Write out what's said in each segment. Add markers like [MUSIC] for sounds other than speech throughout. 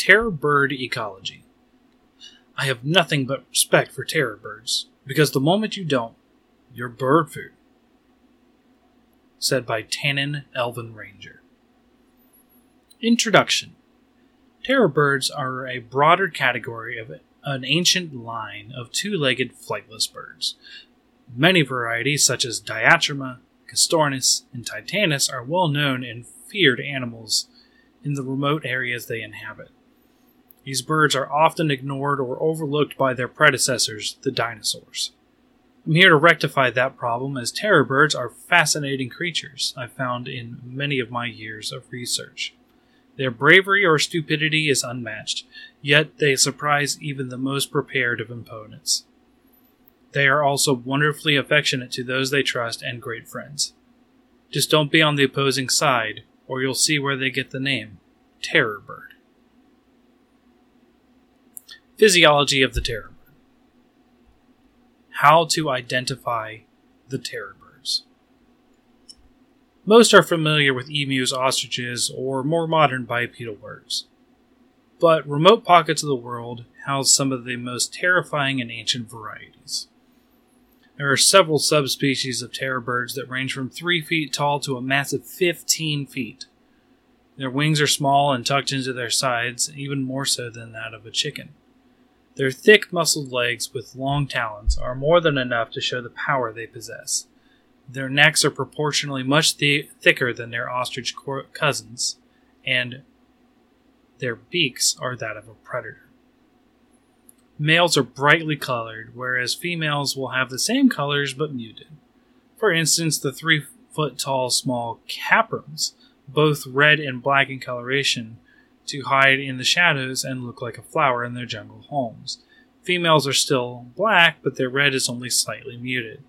Terror bird ecology. I have nothing but respect for terror birds, because the moment you don't, you're bird food. Said by Tannen Elven Ranger. Introduction Terror birds are a broader category of an ancient line of two legged flightless birds. Many varieties, such as Diatryma, Gastornis, and Titanus, are well known and feared animals in the remote areas they inhabit. These birds are often ignored or overlooked by their predecessors, the dinosaurs. I'm here to rectify that problem as terror birds are fascinating creatures I've found in many of my years of research. Their bravery or stupidity is unmatched, yet they surprise even the most prepared of opponents. They are also wonderfully affectionate to those they trust and great friends. Just don't be on the opposing side, or you'll see where they get the name Terror Bird. Physiology of the terror bird. How to identify the terror birds. Most are familiar with emus, ostriches, or more modern bipedal birds. But remote pockets of the world house some of the most terrifying and ancient varieties. There are several subspecies of terror birds that range from 3 feet tall to a massive 15 feet. Their wings are small and tucked into their sides, even more so than that of a chicken. Their thick, muscled legs with long talons are more than enough to show the power they possess. Their necks are proportionally much th- thicker than their ostrich co- cousins, and their beaks are that of a predator. Males are brightly colored, whereas females will have the same colors but muted. For instance, the three foot tall small caprams, both red and black in coloration, to hide in the shadows and look like a flower in their jungle homes. Females are still black, but their red is only slightly muted.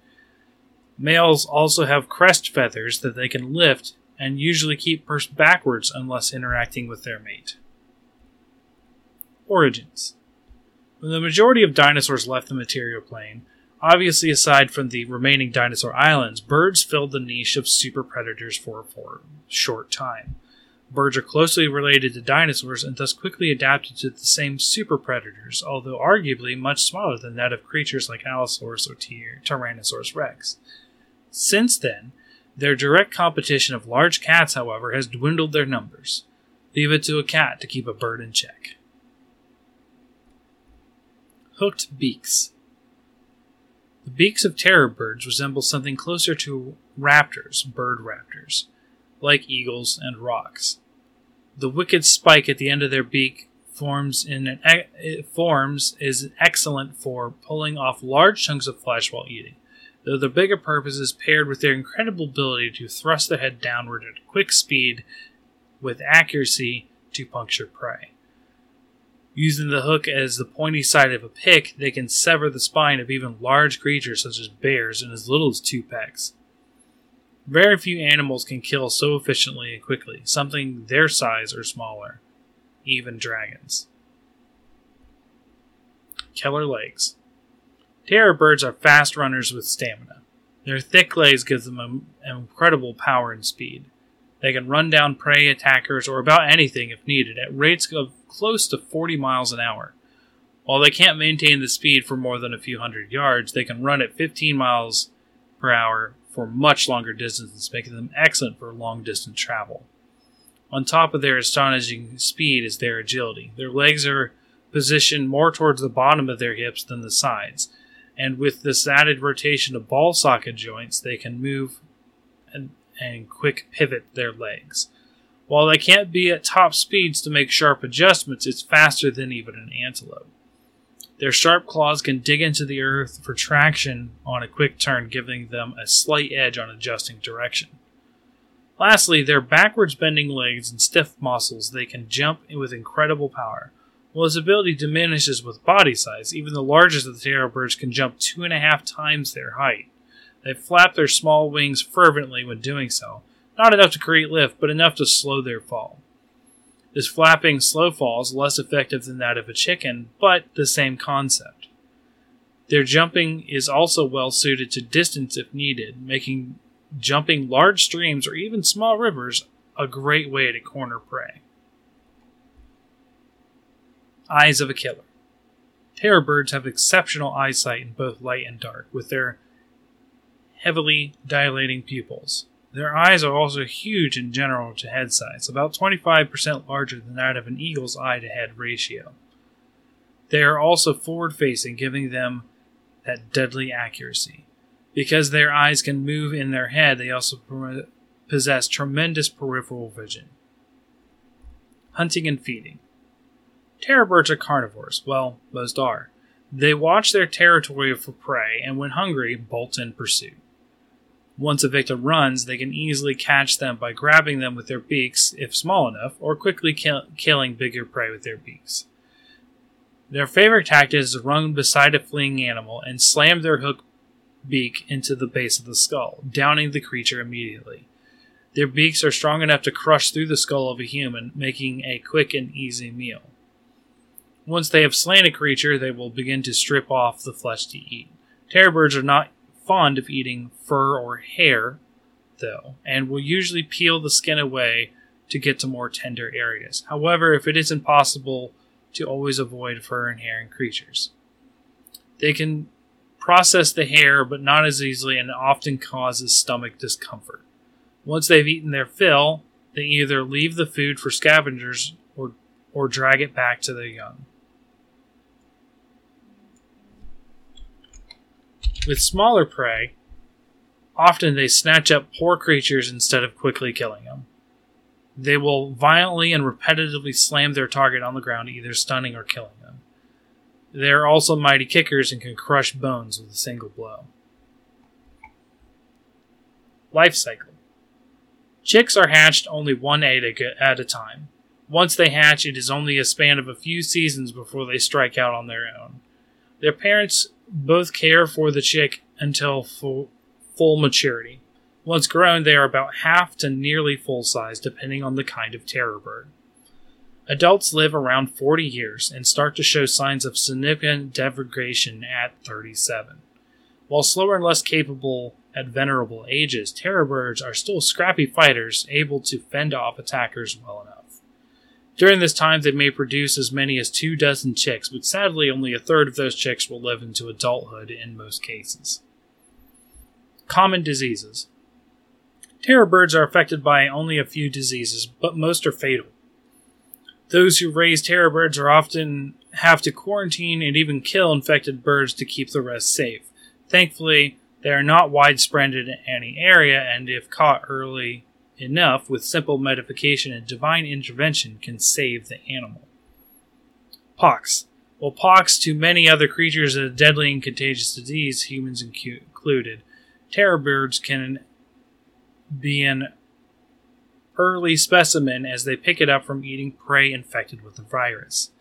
Males also have crest feathers that they can lift and usually keep pursed backwards unless interacting with their mate. Origins When the majority of dinosaurs left the material plane, obviously aside from the remaining dinosaur islands, birds filled the niche of super predators for a short time. Birds are closely related to dinosaurs and thus quickly adapted to the same super predators, although arguably much smaller than that of creatures like Allosaurus or Tyrannosaurus rex. Since then, their direct competition of large cats, however, has dwindled their numbers. Leave it to a cat to keep a bird in check. Hooked beaks. The beaks of terror birds resemble something closer to raptors, bird raptors, like eagles and rocs. The wicked spike at the end of their beak forms in an e- forms is excellent for pulling off large chunks of flesh while eating. Though their bigger purpose is paired with their incredible ability to thrust their head downward at quick speed with accuracy to puncture prey. Using the hook as the pointy side of a pick, they can sever the spine of even large creatures such as bears in as little as two pecks. Very few animals can kill so efficiently and quickly, something their size or smaller, even dragons. Killer legs. Terror birds are fast runners with stamina. Their thick legs give them incredible power and speed. They can run down prey, attackers, or about anything if needed at rates of close to 40 miles an hour. While they can't maintain the speed for more than a few hundred yards, they can run at 15 miles per hour for much longer distances, making them excellent for long distance travel. On top of their astonishing speed is their agility. Their legs are positioned more towards the bottom of their hips than the sides, and with this added rotation of ball socket joints, they can move and, and quick pivot their legs. While they can't be at top speeds to make sharp adjustments, it's faster than even an antelope. Their sharp claws can dig into the earth for traction on a quick turn, giving them a slight edge on adjusting direction. Lastly, their backwards bending legs and stiff muscles, they can jump with incredible power. While this ability diminishes with body size, even the largest of the terror birds can jump two and a half times their height. They flap their small wings fervently when doing so, not enough to create lift, but enough to slow their fall. This flapping slow fall is less effective than that of a chicken, but the same concept. Their jumping is also well suited to distance if needed, making jumping large streams or even small rivers a great way to corner prey. Eyes of a killer. Terror birds have exceptional eyesight in both light and dark, with their heavily dilating pupils. Their eyes are also huge in general to head size, about 25% larger than that of an eagle's eye to head ratio. They are also forward facing, giving them that deadly accuracy. Because their eyes can move in their head, they also possess tremendous peripheral vision. Hunting and feeding. Terror birds are carnivores. Well, most are. They watch their territory for prey and, when hungry, bolt in pursuit. Once a victim runs, they can easily catch them by grabbing them with their beaks, if small enough, or quickly kill- killing bigger prey with their beaks. Their favorite tactic is to run beside a fleeing animal and slam their hook beak into the base of the skull, downing the creature immediately. Their beaks are strong enough to crush through the skull of a human, making a quick and easy meal. Once they have slain a creature, they will begin to strip off the flesh to eat. Terror birds are not fond of eating fur or hair, though, and will usually peel the skin away to get to more tender areas. However, if it is impossible to always avoid fur and hair in creatures, they can process the hair, but not as easily, and often causes stomach discomfort. Once they've eaten their fill, they either leave the food for scavengers or, or drag it back to their young. With smaller prey, often they snatch up poor creatures instead of quickly killing them. They will violently and repetitively slam their target on the ground, either stunning or killing them. They are also mighty kickers and can crush bones with a single blow. Life cycle Chicks are hatched only one egg at a time. Once they hatch, it is only a span of a few seasons before they strike out on their own. Their parents both care for the chick until full, full maturity. Once grown, they are about half to nearly full size, depending on the kind of terror bird. Adults live around 40 years and start to show signs of significant degradation at 37. While slower and less capable at venerable ages, terror birds are still scrappy fighters able to fend off attackers well enough. During this time, they may produce as many as two dozen chicks, but sadly, only a third of those chicks will live into adulthood in most cases. Common diseases Terror birds are affected by only a few diseases, but most are fatal. Those who raise terror birds are often have to quarantine and even kill infected birds to keep the rest safe. Thankfully, they are not widespread in any area, and if caught early enough with simple medication and divine intervention can save the animal. Pox. While pox to many other creatures is a deadly and contagious disease, humans included, terror birds can be an early specimen as they pick it up from eating prey infected with the virus.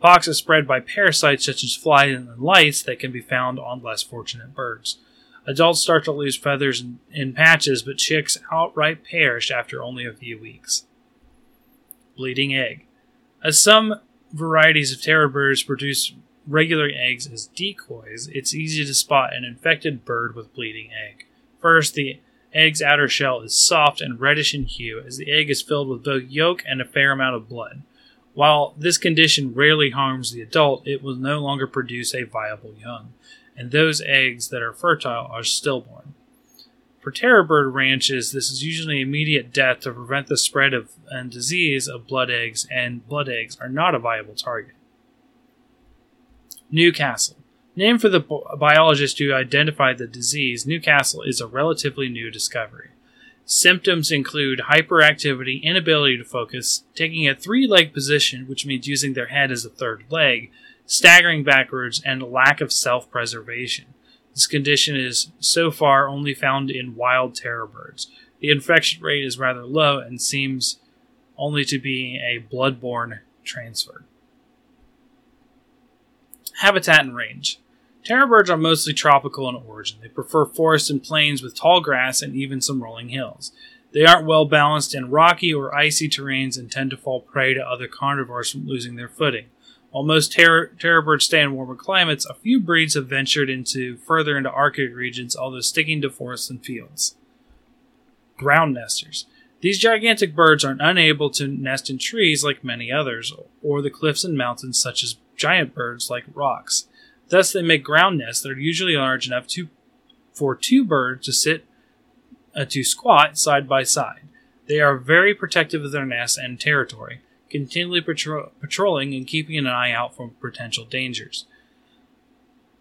Pox is spread by parasites such as flies and lice that can be found on less fortunate birds. Adults start to lose feathers in, patches, but chicks outright perish after only a few weeks. Bleeding egg. As some varieties of terror birds produce regular eggs as decoys, it's easy to spot an infected bird with bleeding egg. First, the egg's outer shell is soft and reddish in hue, as the egg is filled with both yolk and a fair amount of blood. While this condition rarely harms the adult, it will no longer produce a viable young and those eggs that are fertile are stillborn. For terror bird ranches, this is usually immediate death to prevent the spread of and disease of blood eggs, and blood eggs are not a viable target. Newcastle. Named for the biologist who identified the disease, Newcastle is a relatively new discovery. Symptoms include hyperactivity, inability to focus, taking a three leg position, which means using their head as a third leg, staggering backwards, and lack of self preservation. This condition is so far only found in wild terror birds. The infection rate is rather low and seems only to be a bloodborne transfer. Habitat and range. Terror birds are mostly tropical in origin. They prefer forests and plains with tall grass and even some rolling hills. They aren't well balanced in rocky or icy terrains and tend to fall prey to other carnivores from losing their footing. While most terror, terror stay in warmer climates, a few breeds have ventured into further into Arctic regions, although sticking to forests and fields. Ground nesters. These gigantic birds aren't unable to nest in trees like many others, or the cliffs and mountains such as giant birds like rocs. Thus, they make ground nests that are usually large enough to, for two birds to sit, uh, to squat side by side. They are very protective of their nests and territory, continually patro- patrolling and keeping an eye out for potential dangers.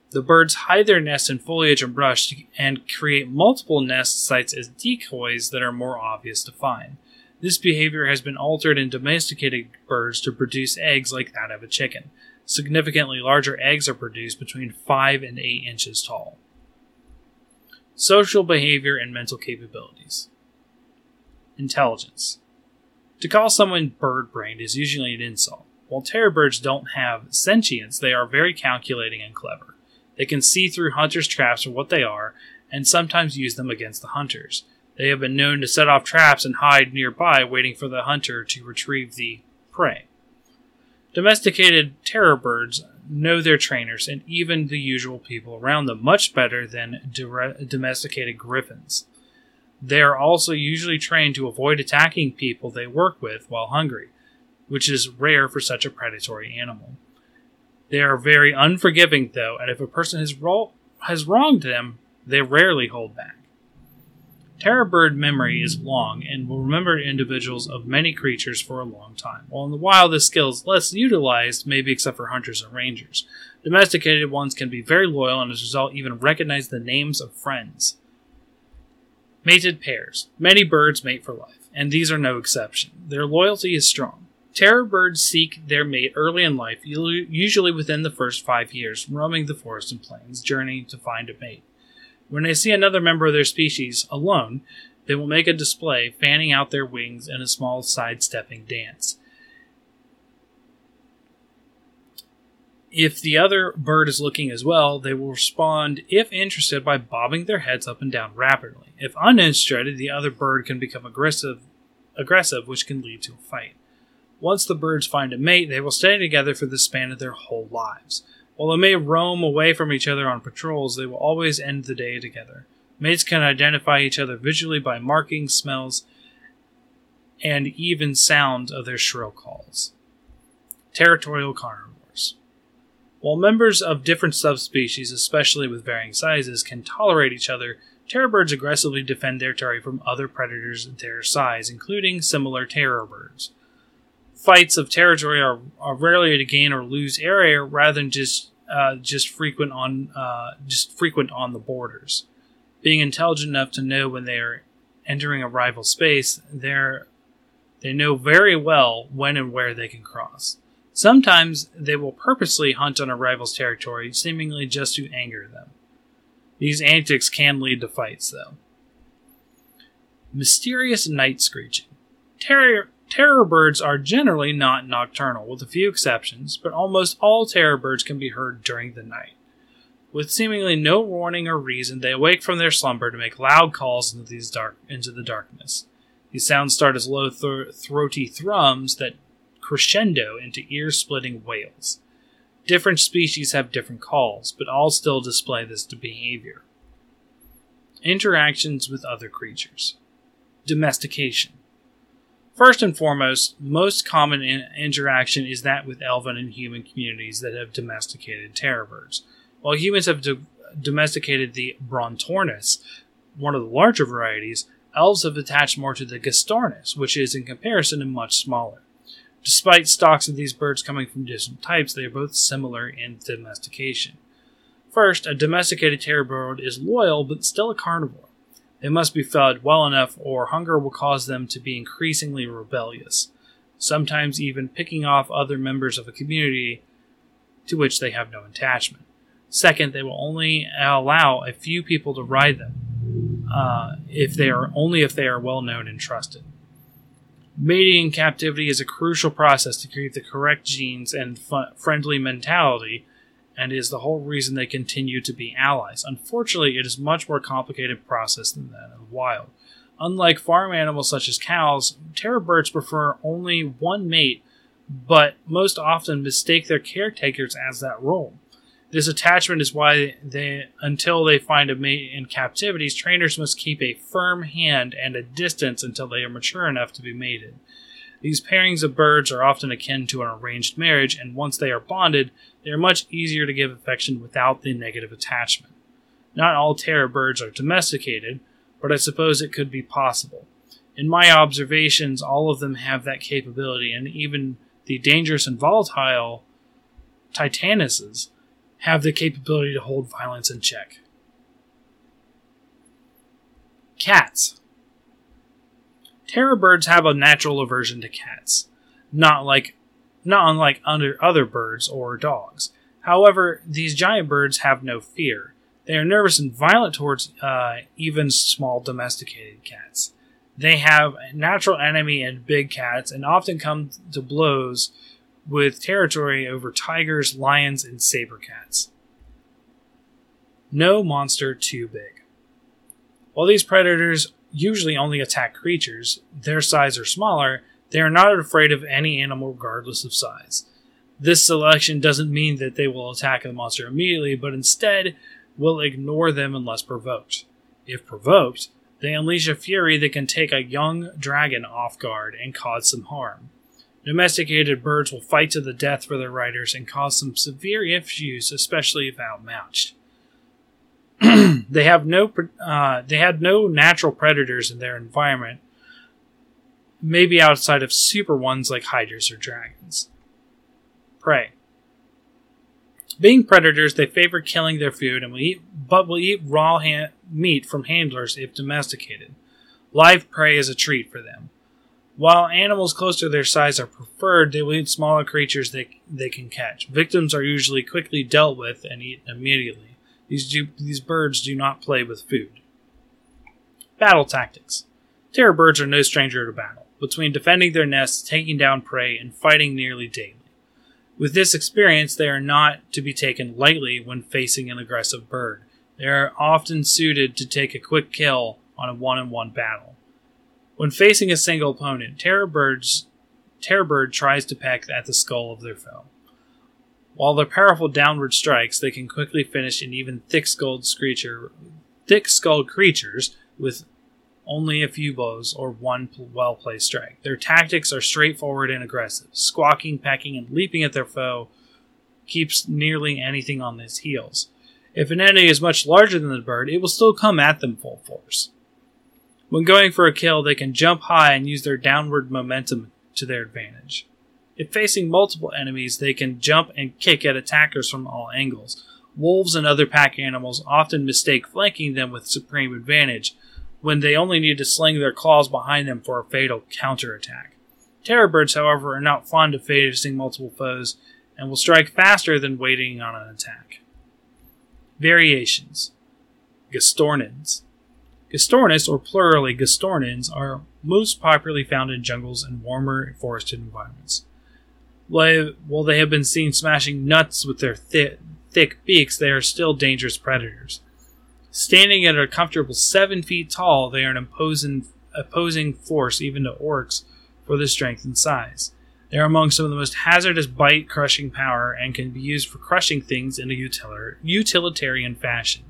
The birds hide their nests in foliage and brush and create multiple nest sites as decoys that are more obvious to find. This behavior has been altered in domesticated birds to produce eggs like that of a chicken. Significantly larger eggs are produced between 5 and 8 inches tall. Social behavior and mental capabilities. Intelligence. To call someone bird brained is usually an insult. While terror birds don't have sentience, they are very calculating and clever. They can see through hunters' traps for what they are, and sometimes use them against the hunters. They have been known to set off traps and hide nearby, waiting for the hunter to retrieve the prey. Domesticated terror birds know their trainers and even the usual people around them much better than domesticated griffins. They are also usually trained to avoid attacking people they work with while hungry, which is rare for such a predatory animal. They are very unforgiving, though, and if a person has, ro- has wronged them, they rarely hold back. Terror bird memory is long and will remember individuals of many creatures for a long time, while in the wild this skill is less utilized, maybe except for hunters and rangers. Domesticated ones can be very loyal and as a result even recognize the names of friends. Mated pairs. Many birds mate for life, and these are no exception. Their loyalty is strong. Terror birds seek their mate early in life, usually within the first five years, roaming the forests and plains, journeying to find a mate. When they see another member of their species alone, they will make a display, fanning out their wings in a small sidestepping dance. If the other bird is looking as well, they will respond, if interested, by bobbing their heads up and down rapidly. If uninterested, the other bird can become aggressive, aggressive, which can lead to a fight. Once the birds find a mate, they will stay together for the span of their whole lives. While they may roam away from each other on patrols, they will always end the day together. Mates can identify each other visually by markings, smells, and even sound of their shrill calls. Territorial carnivores. While members of different subspecies, especially with varying sizes, can tolerate each other, terror birds aggressively defend their territory from other predators their size, including similar terror birds fights of territory are, are rarely to gain or lose area rather than just uh, just frequent on uh, just frequent on the borders. Being intelligent enough to know when they are entering a rival space, they're they know very well when and where they can cross. Sometimes they will purposely hunt on a rival's territory, seemingly just to anger them. These antics can lead to fights, though. Mysterious night screeching. Terrier, Terror birds are generally not nocturnal, with a few exceptions, but almost all terror birds can be heard during the night. With seemingly no warning or reason, they awake from their slumber to make loud calls into, dark, into the darkness. These sounds start as low, th- throaty thrums that crescendo into ear splitting wails. Different species have different calls, but all still display this behavior. Interactions with other creatures. Domestication. First and foremost, most common in- interaction is that with elven and human communities that have domesticated terror birds. While humans have do- domesticated the Brontornis, one of the larger varieties, elves have attached more to the Gastornis, which is in comparison much smaller. Despite stocks of these birds coming from different types, they are both similar in domestication. First, a domesticated terror bird is loyal but still a carnivore. They must be fed well enough, or hunger will cause them to be increasingly rebellious, sometimes even picking off other members of a community to which they have no attachment. Second, they will only allow a few people to ride them, uh, if they are only if they are well known and trusted. Mating in captivity is a crucial process to create the correct genes and friendly mentality and is the whole reason they continue to be allies. Unfortunately, it is a much more complicated process than that in the wild. Unlike farm animals such as cows, terror birds prefer only one mate, but most often mistake their caretakers as that role. This attachment is why they, until they find a mate in captivity, trainers must keep a firm hand and a distance until they are mature enough to be mated. These pairings of birds are often akin to an arranged marriage, and once they are bonded, they are much easier to give affection without the negative attachment. Not all terror birds are domesticated, but I suppose it could be possible. In my observations, all of them have that capability, and even the dangerous and volatile titanuses have the capability to hold violence in check. Cats. Terror birds have a natural aversion to cats, not like not unlike other, other birds or dogs. However, these giant birds have no fear. They are nervous and violent towards uh, even small domesticated cats. They have a natural enemy in big cats and often come to blows with territory over tigers, lions, and saber cats. No monster too big. While these predators usually only attack creatures, their size or smaller, they are not afraid of any animal regardless of size. This selection doesn't mean that they will attack the monster immediately, but instead will ignore them unless provoked. If provoked, they unleash a fury that can take a young dragon off guard and cause some harm. Domesticated birds will fight to the death for their riders and cause some severe issues, especially if outmatched. [CLEARS THROAT] they have no uh, they had no natural predators in their environment, maybe outside of super ones like hydras or dragons. Prey. Being predators, they favor killing their food and will eat, but will eat raw ha- meat from handlers if domesticated. Live prey is a treat for them. While animals close to their size are preferred, they will eat smaller creatures they, they can catch. Victims are usually quickly dealt with and eaten immediately. These, do, these birds do not play with food. Battle tactics. Terror birds are no stranger to battle, between defending their nests, taking down prey, and fighting nearly daily. With this experience, they are not to be taken lightly when facing an aggressive bird. They are often suited to take a quick kill on a one on one battle. When facing a single opponent, Terror Birds Terror Bird tries to peck at the skull of their foe. While their powerful downward strikes, they can quickly finish an even thick-skulled creature, thick-skulled creatures with only a few blows or one well-placed strike. Their tactics are straightforward and aggressive. Squawking, pecking, and leaping at their foe keeps nearly anything on its heels. If an enemy is much larger than the bird, it will still come at them full force. When going for a kill, they can jump high and use their downward momentum to their advantage. If facing multiple enemies, they can jump and kick at attackers from all angles. Wolves and other pack animals often mistake flanking them with supreme advantage, when they only need to sling their claws behind them for a fatal counterattack. Terror birds, however, are not fond of facing multiple foes and will strike faster than waiting on an attack. Variations Gastornins Gastornis, or plurally Gastornins, are most popularly found in jungles and warmer forested environments. While they have been seen smashing nuts with their thi- thick beaks, they are still dangerous predators. Standing at a comfortable seven feet tall, they are an imposing, opposing force even to orcs for their strength and size. They are among some of the most hazardous bite crushing power and can be used for crushing things in a utilitarian fashion.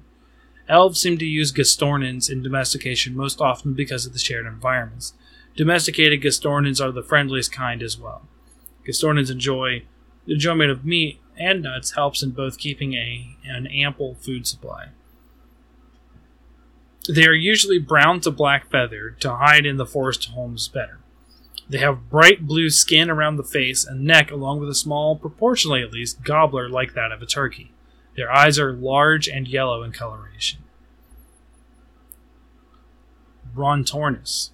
Elves seem to use Gastornins in domestication most often because of the shared environments. Domesticated Gastornins are the friendliest kind as well. Gastornins enjoy the enjoyment of meat and nuts helps in both keeping a an ample food supply. They are usually brown to black feathered to hide in the forest homes better. They have bright blue skin around the face and neck, along with a small, proportionally at least, gobbler like that of a turkey. Their eyes are large and yellow in coloration. Brontornis.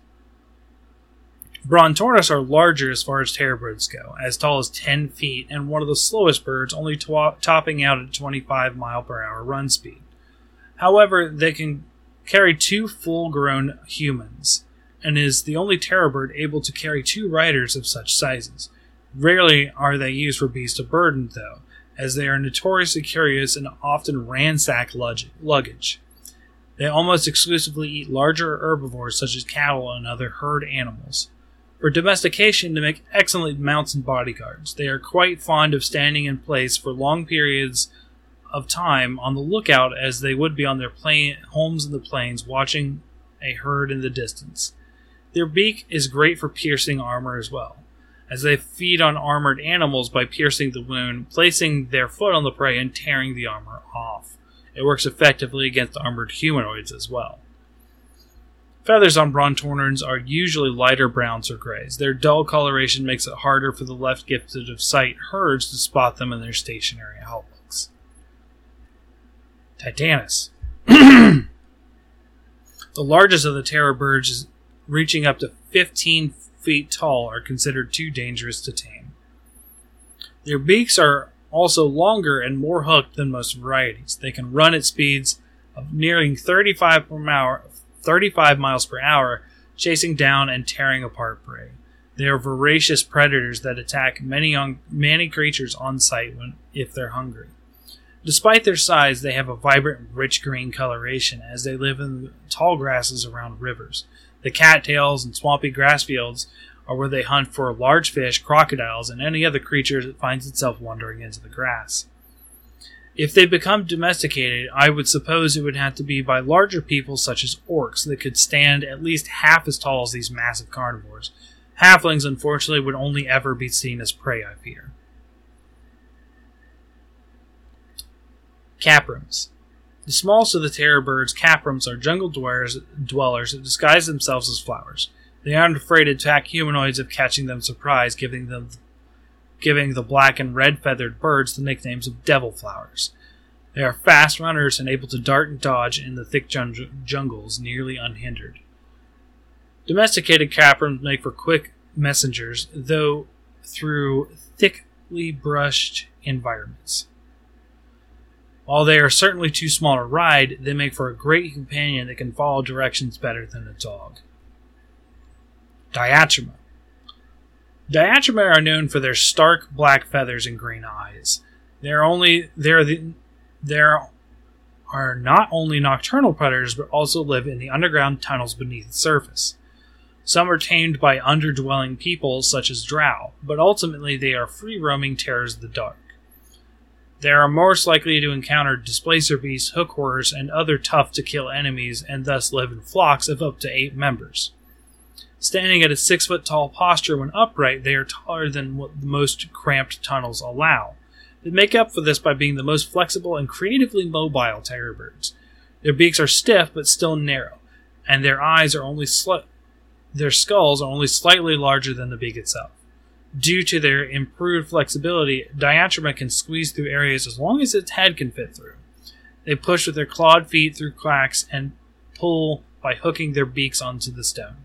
Brontornis are larger as far as terror birds go, as tall as 10 feet, and one of the slowest birds, only to- topping out at 25 mile per hour run speed. However, they can carry two full grown humans, and is the only terror bird able to carry two riders of such sizes. Rarely are they used for beasts of burden, though, as they are notoriously curious and often ransack luggage. They almost exclusively eat larger herbivores such as cattle and other herd animals. For domestication, they make excellent mounts and bodyguards. They are quite fond of standing in place for long periods of time on the lookout as they would be on their plain, homes in the plains watching a herd in the distance. Their beak is great for piercing armor as well, as they feed on armored animals by piercing the wound, placing their foot on the prey, and tearing the armor off. It works effectively against armored humanoids as well. Feathers on Brontornans are usually lighter browns or grays. Their dull coloration makes it harder for the left gifted of sight herds to spot them in their stationary outlooks. Titanus. [CLEARS THROAT] the largest of the terror birds, is reaching up to 15 feet tall, are considered too dangerous to tame. Their beaks are also longer and more hooked than most varieties. They can run at speeds of nearing 35 per hour, 35 miles per hour, chasing down and tearing apart prey. They are voracious predators that attack many young, many creatures on sight when if they're hungry. Despite their size, they have a vibrant, rich green coloration as they live in tall grasses around rivers. The cattails and swampy grass fields are where they hunt for large fish, crocodiles, and any other creature that finds itself wandering into the grass. If they become domesticated, I would suppose it would have to be by larger people such as orcs that could stand at least half as tall as these massive carnivores. Halflings, unfortunately, would only ever be seen as prey, I fear. Caprams. The smallest of the terror birds, caprams, are jungle dwellers, dwellers that disguise themselves as flowers. They aren't afraid to attack humanoids if catching them surprise, giving them giving the black and red feathered birds the nicknames of devil flowers. They are fast runners and able to dart and dodge in the thick jung- jungles nearly unhindered. Domesticated caprams make for quick messengers, though through thickly brushed environments. While they are certainly too small to ride, they make for a great companion that can follow directions better than a dog. Diatryma. Diatryma are known for their stark black feathers and green eyes. They're only they're the there are not only nocturnal predators but also live in the underground tunnels beneath the surface. Some are tamed by underdwelling peoples such as drow, but ultimately they are free roaming terrors of the dark. They are most likely to encounter displacer beasts, hook horrors, and other tough to kill enemies, and thus live in flocks of up to eight members. Standing at a six foot tall posture when upright, they are taller than what most cramped tunnels allow. They make up for this by being the most flexible and creatively mobile terror birds. Their beaks are stiff but still narrow, and their eyes are only sli- their skulls are only slightly larger than the beak itself. Due to their improved flexibility, Diatryma can squeeze through areas as long as its head can fit through. They push with their clawed feet through cracks and pull by hooking their beaks onto the stone.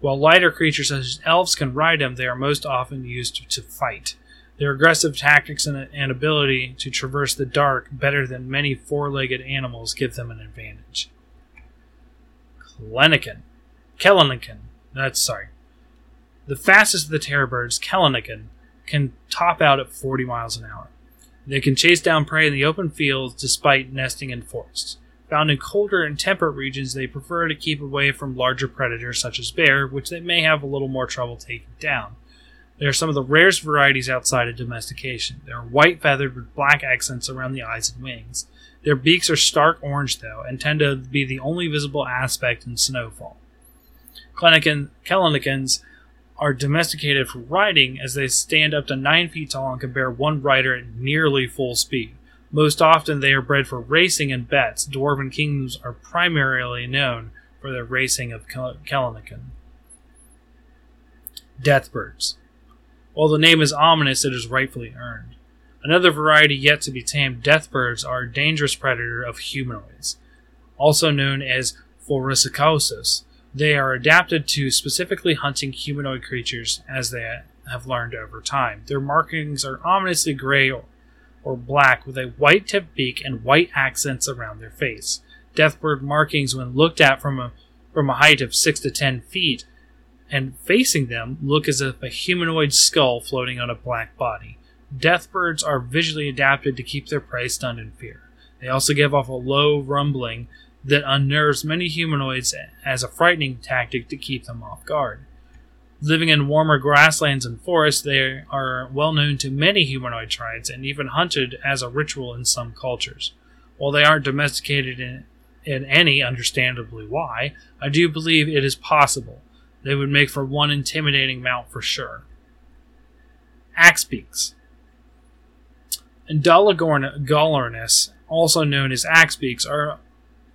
While lighter creatures such as elves can ride them, they are most often used to fight. Their aggressive tactics and, ability to traverse the dark better than many four legged animals give them an advantage. Klenikin. Kellenikin. That's sorry. The fastest of the terror birds, Kellenikin, can top out at 40 miles an hour. They can chase down prey in the open fields despite nesting in forests. Found in colder and temperate regions, they prefer to keep away from larger predators such as bear, which they may have a little more trouble taking down. They are some of the rarest varieties outside of domestication. They are white feathered with black accents around the eyes and wings. Their beaks are stark orange, though, and tend to be the only visible aspect in snowfall. Kellenikins are domesticated for riding as they stand up to 9 feet tall and can bear one rider at nearly full speed. Most often, they are bred for racing and bets. Dwarven kingdoms are primarily known for their racing of Kellenikin. Deathbirds. While the name is ominous, it is rightfully earned. Another variety yet to be tamed, deathbirds are a dangerous predator of humanoids, also known as Phorusrhacos. They are adapted to specifically hunting humanoid creatures, as they have learned over time. Their markings are ominously gray or black with a white tipped beak and white accents around their face. Deathbird markings, when looked at from a, from a height of 6 to 10 feet and facing them, look as if a humanoid skull floating on a black body. Deathbirds are visually adapted to keep their prey stunned in fear. They also give off a low rumbling that unnerves many humanoids as a frightening tactic to keep them off guard. Living in warmer grasslands and forests, they are well known to many humanoid tribes and even hunted as a ritual in some cultures. While they aren't domesticated in, in any, understandably why, I do believe it is possible. They would make for one intimidating mount for sure. Axebeaks. Doligornis, also known as axebeaks, are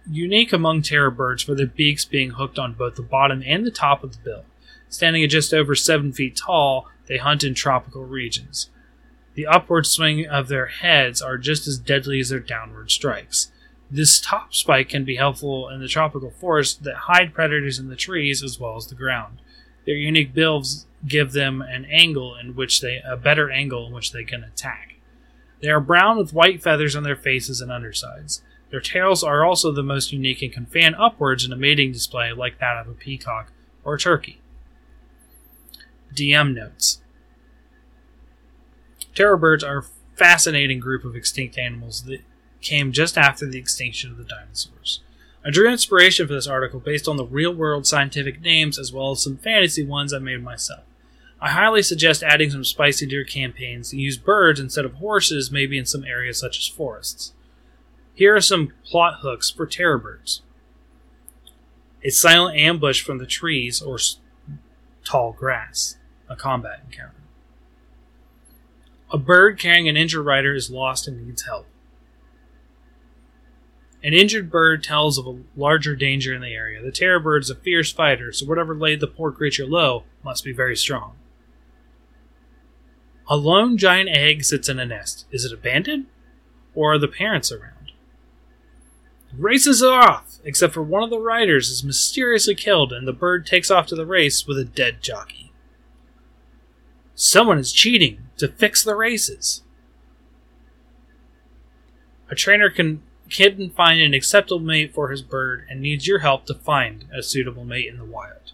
unique among terror birds for their beaks being hooked on both the bottom and the top of the bill. Standing at just over seven feet tall, they hunt in tropical regions. The upward swing of their heads are just as deadly as their downward strikes. This top spike can be helpful in the tropical forest that hide predators in the trees as well as the ground. Their unique bills give them an angle in which they a better angle in which they can attack. They are brown with white feathers on their faces and undersides. Their tails are also the most unique and can fan upwards in a mating display like that of a peacock or a turkey. DM notes. Terror birds are a fascinating group of extinct animals that came just after the extinction of the dinosaurs. I drew inspiration for this article based on the real world scientific names as well as some fantasy ones I made myself. I highly suggest adding some spicy deer campaigns to use birds instead of horses, maybe in some areas such as forests. Here are some plot hooks for terror birds a silent ambush from the trees or tall grass, a combat encounter. A bird carrying an injured rider is lost and needs help. An injured bird tells of a larger danger in the area. The terror bird is a fierce fighter, so whatever laid the poor creature low must be very strong. A lone giant egg sits in a nest. Is it abandoned? Or are the parents around? Races are off, except for one of the riders is mysteriously killed and the bird takes off to the race with a dead jockey. Someone is cheating to fix the races. A trainer can can find an acceptable mate for his bird and needs your help to find a suitable mate in the wild.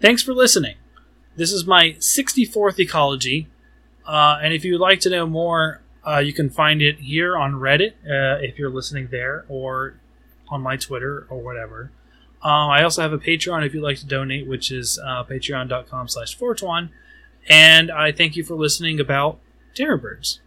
Thanks for listening. This is my 64th ecology, uh, and if you would like to know more, uh, you can find it here on Reddit uh, if you're listening there, or on my Twitter or whatever. Um, I also have a Patreon if you'd like to donate, which is uh, patreon.com slash Fortuan. And I thank you for listening about terror birds.